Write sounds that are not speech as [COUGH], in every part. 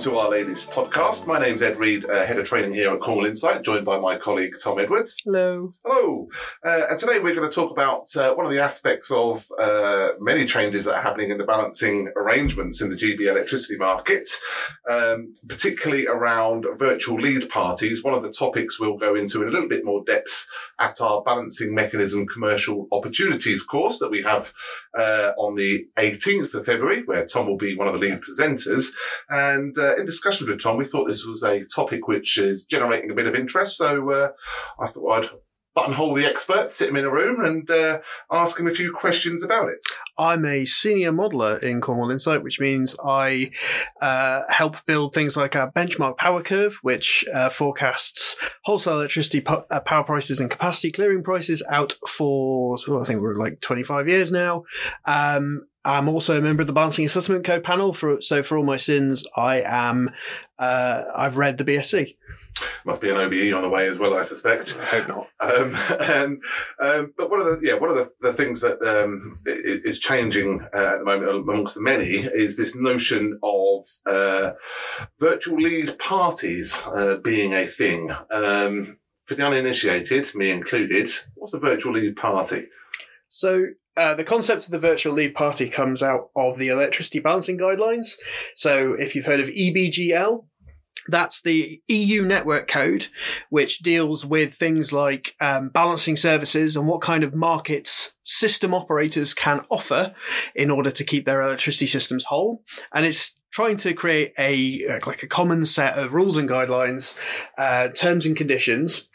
to our Ladies podcast. My name's Ed Reed, uh, Head of Training here at Cornwall Insight, joined by my colleague Tom Edwards. Hello. Hello. Uh, and today we're going to talk about uh, one of the aspects of uh, many changes that are happening in the balancing arrangements in the GB electricity market, um, particularly around virtual lead parties. One of the topics we'll go into in a little bit more depth at our balancing mechanism commercial opportunities course that we have uh, on the 18th of February, where Tom will be one of the lead presenters. And uh, in discussions with Tom, we thought this was a topic which is generating a bit of interest. So uh, I thought I'd buttonhole the experts, sit them in a room, and uh, ask them a few questions about it. I'm a senior modeler in Cornwall Insight, which means I uh, help build things like our benchmark power curve, which uh, forecasts wholesale electricity po- uh, power prices and capacity clearing prices out for, I think we're like 25 years now. Um, I'm also a member of the Balancing and Settlement Code panel. For so for all my sins, I am. Uh, I've read the BSC. Must be an OBE on the way as well, I suspect. I hope not. [LAUGHS] Um, and um, but one of the yeah one of the, the things that um, is changing uh, at the moment amongst the many is this notion of uh, virtual lead parties uh, being a thing. Um, for the uninitiated, me included, what's a virtual lead party? So uh, the concept of the virtual lead party comes out of the electricity balancing guidelines. So if you've heard of EBGL, that's the EU network code, which deals with things like um, balancing services and what kind of markets system operators can offer in order to keep their electricity systems whole. And it's trying to create a like a common set of rules and guidelines, uh, terms and conditions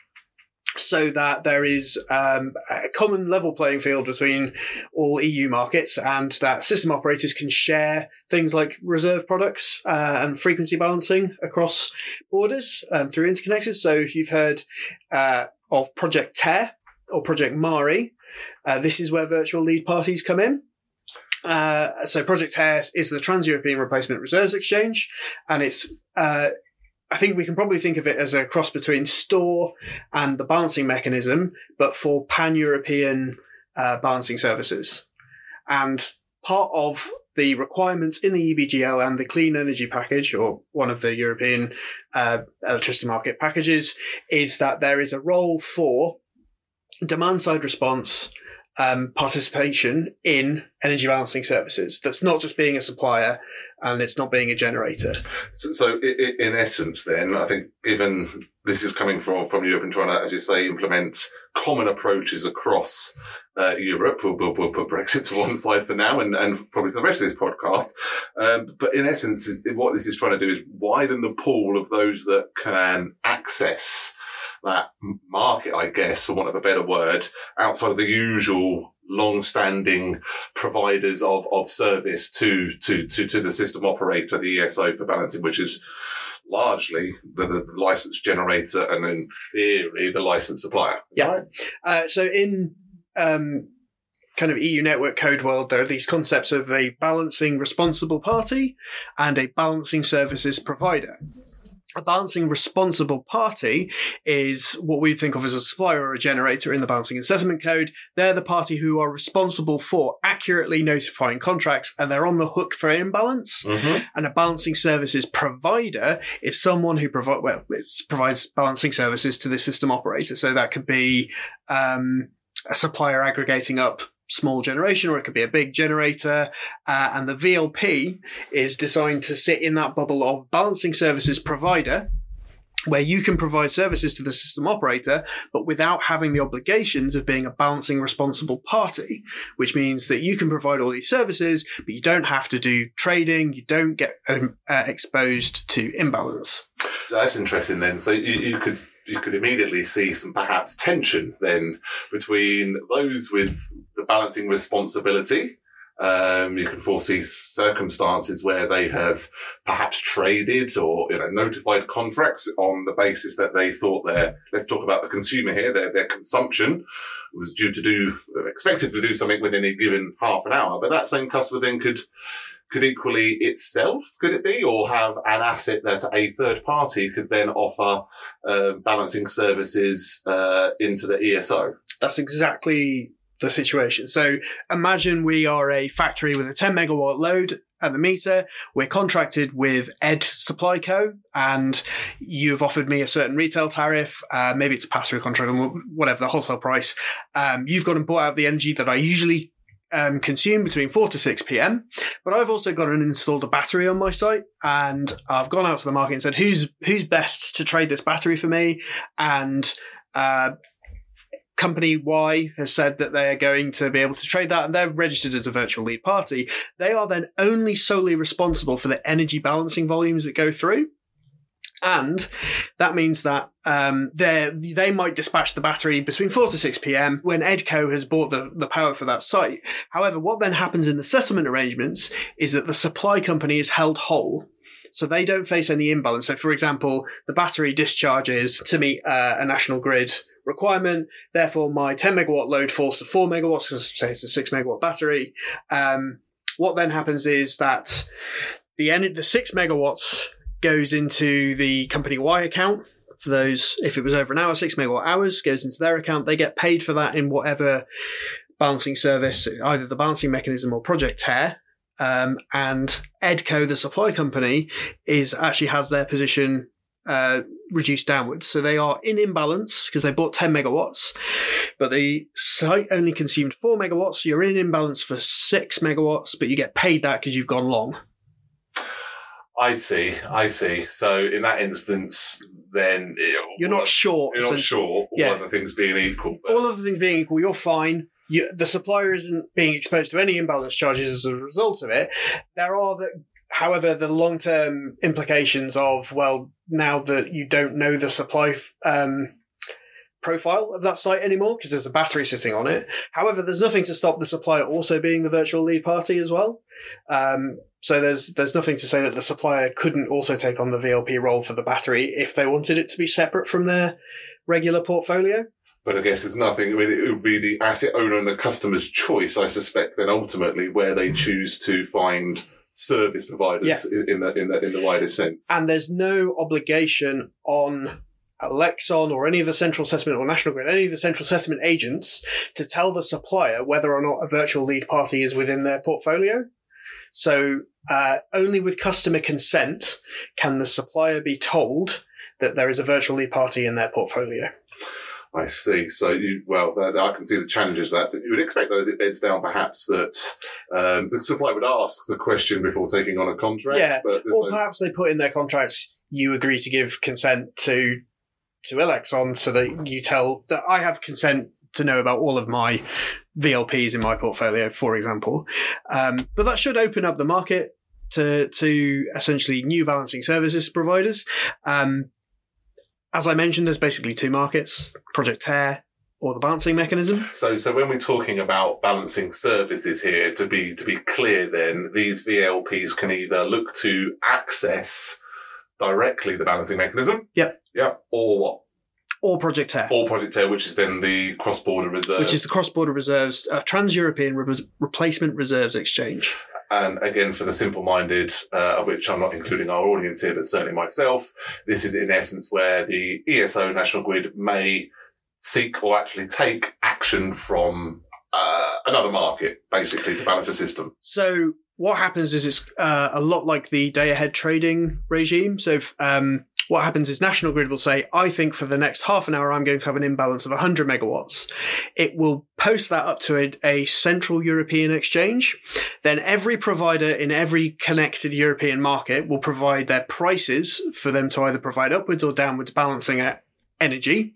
so that there is um, a common level playing field between all EU markets and that system operators can share things like reserve products uh, and frequency balancing across borders um, through interconnectors. So if you've heard uh, of Project TERRE or Project MARI, uh, this is where virtual lead parties come in. Uh, so Project TERRE is the Trans-European Replacement Reserves Exchange, and it's uh, I think we can probably think of it as a cross between STOR and the balancing mechanism, but for pan European uh, balancing services. And part of the requirements in the EBGL and the Clean Energy Package, or one of the European uh, electricity market packages, is that there is a role for demand side response um, participation in energy balancing services. That's not just being a supplier and it's not being a generator. So, so in essence, then, I think given this is coming from, from Europe and trying to, as you say, implement common approaches across uh, Europe. We'll, we'll, we'll, put Brexit to one [LAUGHS] side for now and, and probably for the rest of this podcast. Um, but in essence, what this is trying to do is widen the pool of those that can access that market, I guess, for want of a better word, outside of the usual long-standing providers of, of service to, to, to, to the system operator, the ESO for balancing, which is largely the, the license generator and in theory the license supplier. Yeah. Right? Uh, so in um, kind of EU network code world, there are these concepts of a balancing responsible party and a balancing services provider a balancing responsible party is what we think of as a supplier or a generator in the balancing and settlement code. They're the party who are responsible for accurately notifying contracts and they're on the hook for imbalance. Mm-hmm. And a balancing services provider is someone who provide, well, provides balancing services to the system operator. So that could be, um, a supplier aggregating up small generation or it could be a big generator. Uh, and the VLP is designed to sit in that bubble of balancing services provider where you can provide services to the system operator, but without having the obligations of being a balancing responsible party, which means that you can provide all these services, but you don't have to do trading, you don't get um, uh, exposed to imbalance. So that's interesting then. So you, you, could you could immediately see some perhaps tension then between those with the balancing responsibility. Um, you can foresee circumstances where they have perhaps traded or you know notified contracts on the basis that they thought their let's talk about the consumer here their their consumption was due to do expected to do something within a given half an hour, but that same customer then could could equally itself, could it be, or have an asset that a third party could then offer uh, balancing services uh, into the ESO? That's exactly the situation. So imagine we are a factory with a 10 megawatt load. at the meter. We're contracted with Ed Supply Co. and you've offered me a certain retail tariff. Uh, maybe it's a pass through contract or whatever, the wholesale price. Um, you've gone and bought out the energy that I usually um, consume between 4 to 6 p.m. But I've also got and installed a battery on my site and I've gone out to the market and said, who's, who's best to trade this battery for me? And, uh, company Y has said that they are going to be able to trade that and they're registered as a virtual lead party. They are then only solely responsible for the energy balancing volumes that go through. And that means that um, they might dispatch the battery between 4 to 6 p.m. when EDCO has bought the, the power for that site. However, what then happens in the settlement arrangements is that the supply company is held whole. So they don't face any imbalance. So, for example, the battery discharges to meet uh, a national grid requirement. Therefore, my 10 megawatt load falls to 4 megawatts because, say, it's a 6 megawatt battery. Um, what then happens is that the, end, the 6 megawatts goes into the company Y account for those. If it was over an hour, six megawatt hours goes into their account. They get paid for that in whatever balancing service, either the balancing mechanism or project TERRE. Um, and Edco, the supply company, is actually has their position uh, reduced downwards. So they are in imbalance because they bought 10 megawatts, but the site only consumed 4 megawatts. you're in imbalance for 6 megawatts, but you get paid that because you've gone long. I see, I see. So in that instance, then it, you're not sure. You're not sure. All yeah. other things being equal. But... All other things being equal, you're fine. You, the supplier isn't being exposed to any imbalance charges as a result of it. There are the, however, the long term implications of well, now that you don't know the supply um, profile of that site anymore because there's a battery sitting on it. However, there's nothing to stop the supplier also being the virtual lead party as well. Um, so there's there's nothing to say that the supplier couldn't also take on the VLP role for the battery if they wanted it to be separate from their regular portfolio. But I guess it's nothing. I mean, it would be the asset owner and the customer's choice, I suspect, then ultimately where they choose to find service providers yeah. in the in the in the widest sense. And there's no obligation on Elexon or any of the central assessment or National Grid, any of the central assessment agents to tell the supplier whether or not a virtual lead party is within their portfolio. So uh, only with customer consent can the supplier be told that there is a virtual lead party in their portfolio. I see. So you, well, I can see the challenges that you would expect though it beds down perhaps that um, the supplier would ask the question before taking on a contract. Yeah, or no... perhaps they put in their contracts you agree to give consent to to Elexon so that you tell that I have consent to know about all of my VLPs in my portfolio, for example. Um, but that should open up the market to to essentially new balancing services providers. Um, as I mentioned, there's basically two markets: Project TERRE or the balancing mechanism. So, so when we're talking about balancing services here, to be to be clear, then these VLPs can either look to access directly the balancing mechanism. Yep. Yep. Or what? Or Project TERRE. Or Project TERRE, which is then the cross border reserve. Which is the cross border reserves, uh, Trans European Re- Replacement Reserves Exchange. And again, for the simple minded, uh, of which I'm not including our audience here, but certainly myself, this is in essence where the ESO National Grid may seek or actually take action from uh, another market, basically, to balance the system. So what happens is it's uh, a lot like the day ahead trading regime. So if, um, what happens is National Grid will say, I think for the next half an hour, I'm going to have an imbalance of 100 megawatts. It will post that up to a, a, central European exchange. Then every provider in every connected European market will provide their prices for them to either provide upwards or downwards balancing energy.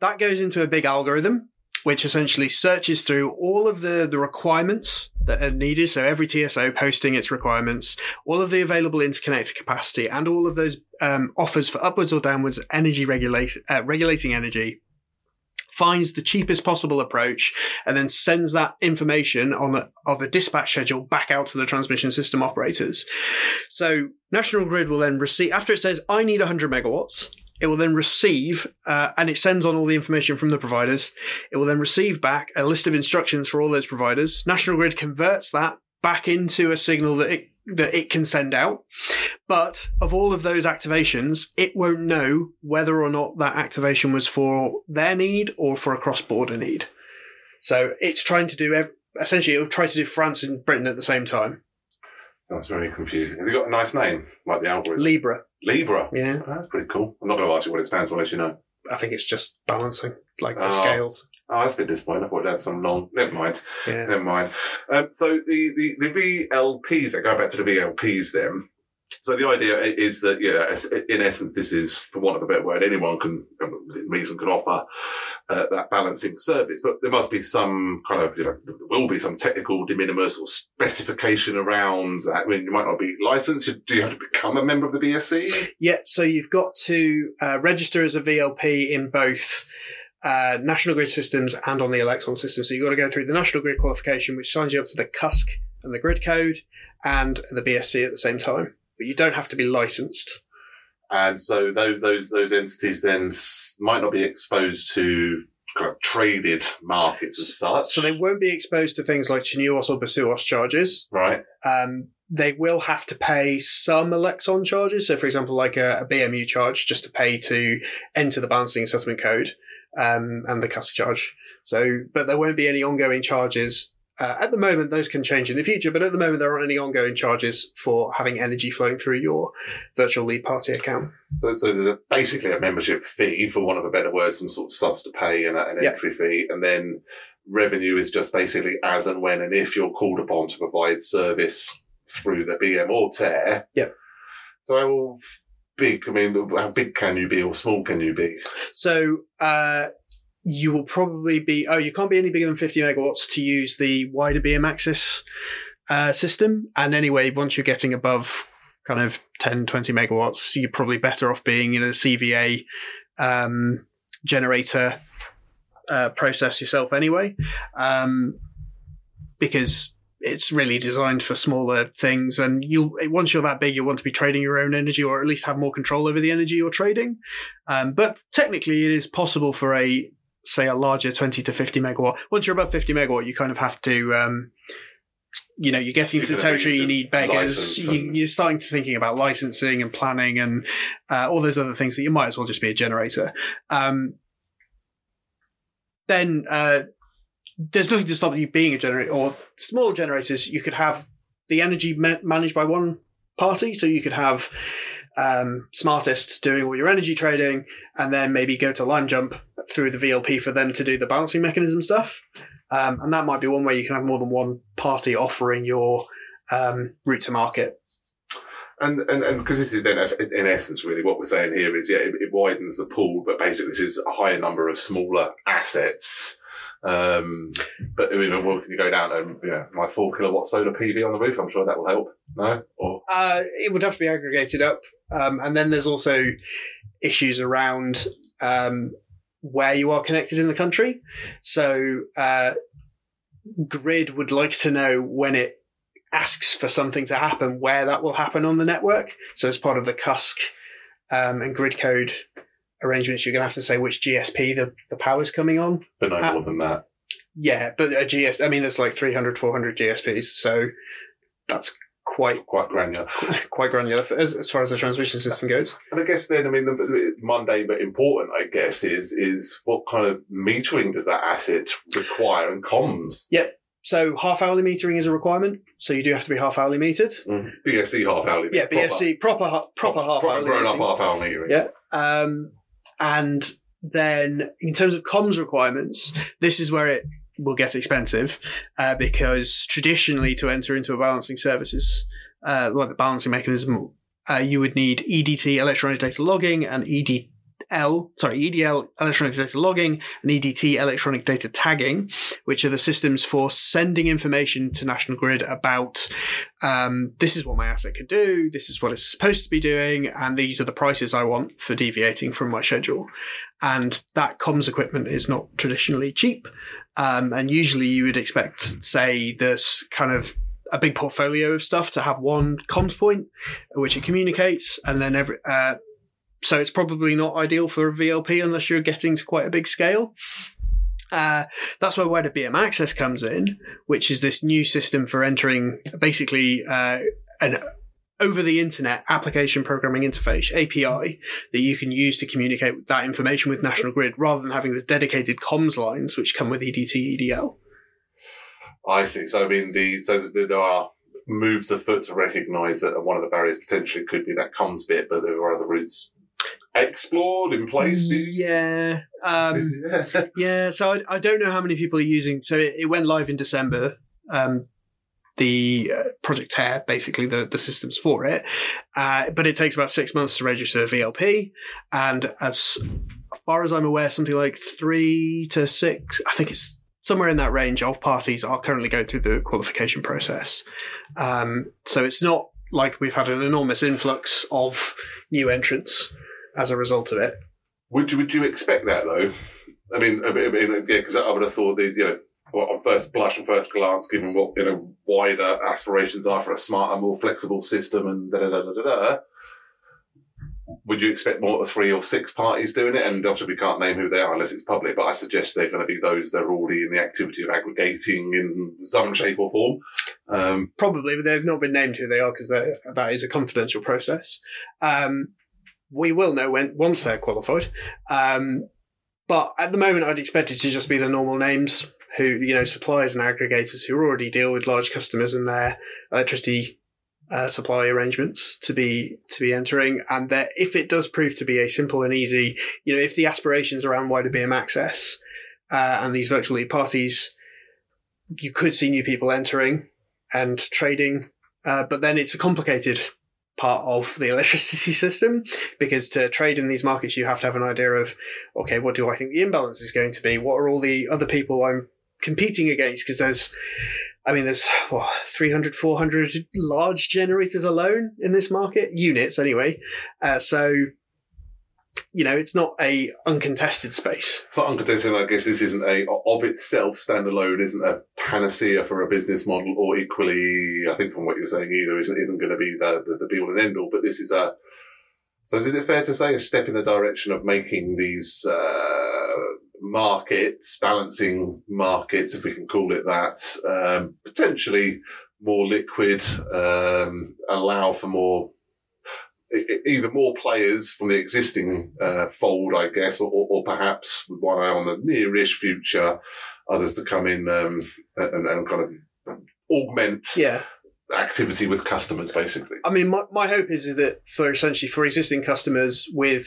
That goes into a big algorithm which essentially searches through all of the, the requirements that are needed. So every TSO posting its requirements, all of the available interconnected capacity, and all of those um, offers for upwards or downwards energy regulate, uh, regulating energy. Finds the cheapest possible approach and then sends that information on a, of a dispatch schedule back out to the transmission system operators. So National Grid will then receive, after it says, I need 100 megawatts, it will then receive, uh, and it sends on all the information from the providers. It will then receive back a list of instructions for all those providers. National Grid converts that back into a signal that it that it can send out. But of all of those activations, it won't know whether or not that activation was for their need or for a cross border need. So it's trying to do essentially, it'll try to do France and Britain at the same time. Sounds very confusing. Has it got a nice name, like the algorithm? Libra. Libra. Yeah, Oh, that's pretty cool. I'm not going to ask you what it stands for, unless you know. I think it's just balancing, like the Oh. scales. Oh, that's a bit disappointing. I thought it had some long. Never mind. Yeah. Never mind. Um, so the, the, the VLPs, I go back to the VLPs then. So the idea is that, yeah, es- in essence, this is, for want of a better word, anyone can, reason, can offer uh, that balancing service. But there must be some kind of, you know, there will be some technical de minimis or specification around that. I mean, you might not be licensed. Do you have to become a member of the BSC? Yeah, so you've got to uh, register as a VLP in both uh, National Grid systems and on the Elexon system. So you've got to go through the National Grid qualification, which signs you up to the CUSC and the Grid Code and the BSC at the same time. But you don't have to be licensed. And so those those those entities then might not be exposed to kind of traded markets as such. So they won't be exposed to things like TNUoS or BSUoS charges. right. Um, they will have to pay some Elexon charges. So, for example, like a, a BMU charge just to pay to enter the balancing settlement code um, and the CUSC charge. So, but there won't be any ongoing charges. Uh, at the moment, those can change in the future, but at the moment, there aren't any ongoing charges for having energy flowing through your virtual lead party account. So, so there's a, basically a membership fee, for want of a better word, some sort of subs to pay and an Yeah. entry fee, and then revenue is just basically as and when and if you're called upon to provide service through the BM or TERRE. Yeah. So how big? I mean, how big can you be or small can you be? So, uh, you will probably be, oh, you can't be any bigger than 50 megawatts to use the wider BM Access uh, system. And anyway, once you're getting above kind of 10, 20 megawatts, you're probably better off being in a CVA um, generator uh, process yourself anyway. Um, because it's really designed for smaller things and you'll once you're that big you'll want to be trading your own energy or at least have more control over the energy you're trading um, but technically, it is possible for a say a larger twenty to fifty megawatt. Once you're above fifty megawatt, you kind of have to, um, you know, you're getting to You're the territory. You need beggars. you, you're starting to thinking about licensing and planning and uh, all those other things that you might as well just be a generator. Um, then uh, there's nothing to stop you being a generator or small generators. You could have the energy ma- managed by one party, so you could have um, smartest doing all your energy trading, and then maybe go to Limejump through the VLP for them to do the balancing mechanism stuff. Um, and that might be one way you can have more than one party offering your um, route to market. And, and, and because this is then, in essence, really what we're saying here is, yeah, it, it widens the pool, but basically this is a higher number of smaller assets. Um, but I mean, well, can you go down and, you know, my four kilowatt solar PV on the roof? I'm sure that will help. No? Or, Uh, it would have to be aggregated up. Um, and then there's also issues around um, where you are connected in the country. So, uh, Grid would like to know when it asks for something to happen, where that will happen on the network. So, as part of the CUSC um, and Grid code arrangements, you're going to have to say which GSP the, the power's coming on. but no Uh, more than that. Yeah, but a GS, I mean, there's like 300, 400 GSPs. So, that's quite Quite granular. [LAUGHS] quite granular as, as far as the transmission system goes. And I guess then, I mean, the, mundane but important, I guess, is is what kind of metering does that asset require and comms? Yep. So half hourly metering is a requirement. So you do have to be half hourly metered. BSC half hourly. Yeah, BSC proper proper, proper half proper hourly grown up half hour metering. Yeah. Um, and then in terms of comms requirements, this is where it will get expensive uh, because traditionally to enter into a balancing services, uh, like the balancing mechanism, uh, you would need EDT electronic data logging and EDL, sorry, EDL electronic data logging and EDT electronic data tagging, which are the systems for sending information to National Grid about um, this is what my asset can do, this is what it's supposed to be doing, and these are the prices I want for deviating from my schedule. And that comms equipment is not traditionally cheap. Um, and usually you would expect, say, this kind of a big portfolio of stuff to have one comms point which it communicates, and then every. Uh, so it's probably not ideal for a VLP unless you're getting to quite a big scale. Uh, that's where the BM Access comes in, which is this new system for entering basically uh, an over the internet application programming interface API that you can use to communicate that information with National Grid rather than having the dedicated comms lines which come with EDT EDL. I see. So I mean, the so there are moves afoot to recognise that one of the barriers potentially could be that comms bit, but there are other routes explored in place. Yeah. Um, [LAUGHS] yeah. So I, I don't know how many people are using. So it, it went live in December. Um, the uh, Project TERRE, basically the, the systems for it. Uh, but it takes about six months to register a VLP. And as far as I'm aware, something like three to six, I think it's somewhere in that range of parties are currently going through the qualification process. Um, so it's not like we've had an enormous influx of new entrants as a result of it. Would you, would you expect that though? I mean, I mean, yeah, because I would have thought that you know, well, on first blush and first glance, given what you know wider aspirations are for a smarter, more flexible system, and da da da da da. would you expect more than three or six parties doing it? And obviously, we can't name who they are unless it's public. But I suggest they're going to be those that are already in the activity of aggregating in some shape or form. Um, Probably, but they've not been named who they are because that is a confidential process. Um, we will know when once they're qualified. Um, but at the moment, I'd expect it to just be the normal names who, you know, suppliers and aggregators who already deal with large customers and their electricity uh, supply arrangements to be to be entering, and that if it does prove to be a simple and easy, you know, if the aspirations around wider BM access uh, and these virtual parties, you could see new people entering and trading, uh, but then it's a complicated part of the [LAUGHS] electricity system because to trade in these markets you have to have an idea of okay what do i think the imbalance is going to be? What are all the other people i'm competing against? Because there's I mean, there's what, 300, 400 large generators alone in this market, units anyway. Uh, so, you know, it's not a uncontested space. It's not uncontested. I guess this isn't a, of itself, standalone, isn't a panacea for a business model, or equally, I think from what you're saying, either isn't, isn't going to be the, the, the be all and end all, but this is a, so is it fair to say a step in the direction of making these, uh, markets, balancing markets, if we can call it that, um, potentially more liquid, um, allow for more, either more players from the existing uh, fold, I guess, or, or, perhaps with one eye on the nearish future, others to come in um, and, and, kind of augment yeah. activity with customers, basically. I mean, my, my hope is that for essentially for existing customers with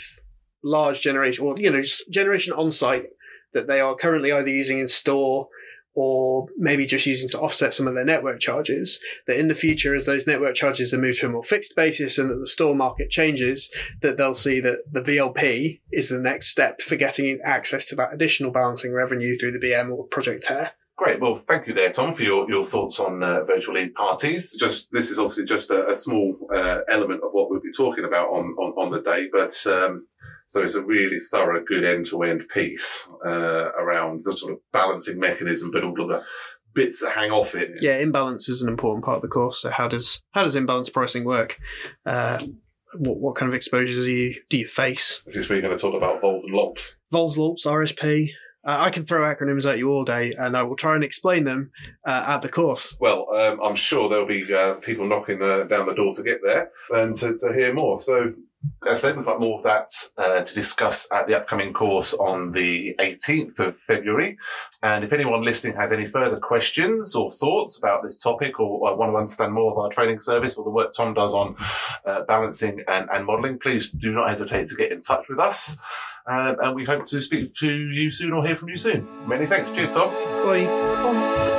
large generation, or you know, generation on site that they are currently either using in STOR or maybe just using to offset some of their network charges, that in the future, as those network charges are moved to a more fixed basis and that the STOR market changes, that they'll see that the VLP is the next step for getting access to that additional balancing revenue through the BM or Project TERRE. Great. Well, thank you there, Tom, for your, your thoughts on uh, virtual lead parties. Just this is obviously just a, a small uh, element of what we'll be talking about on, on, on the day, but um, so it's a really thorough, good end-to-end piece uh, around the sort of balancing mechanism, but all of the bits that hang off it. Yeah, imbalance is an important part of the course. So how does how does imbalance pricing work? Uh, what, what kind of exposures do you do you face? Is this where you're going to talk about vols and lops? Vols, lops, RSP. Uh, I can throw acronyms at you all day, and I will try and explain them uh, at the course. Well, um, I'm sure there'll be uh, people knocking uh, down the door to get there and to, to hear more. So I said, we've got more of that uh, to discuss at the upcoming course on the 18th of February. And if anyone listening has any further questions or thoughts about this topic or, or want to understand more of our training service or the work Tom does on uh, balancing and, and modelling, please do not hesitate to get in touch with us. Um, and we hope to speak to you soon or hear from you soon. Many thanks. Cheers, Tom. Bye. Bye.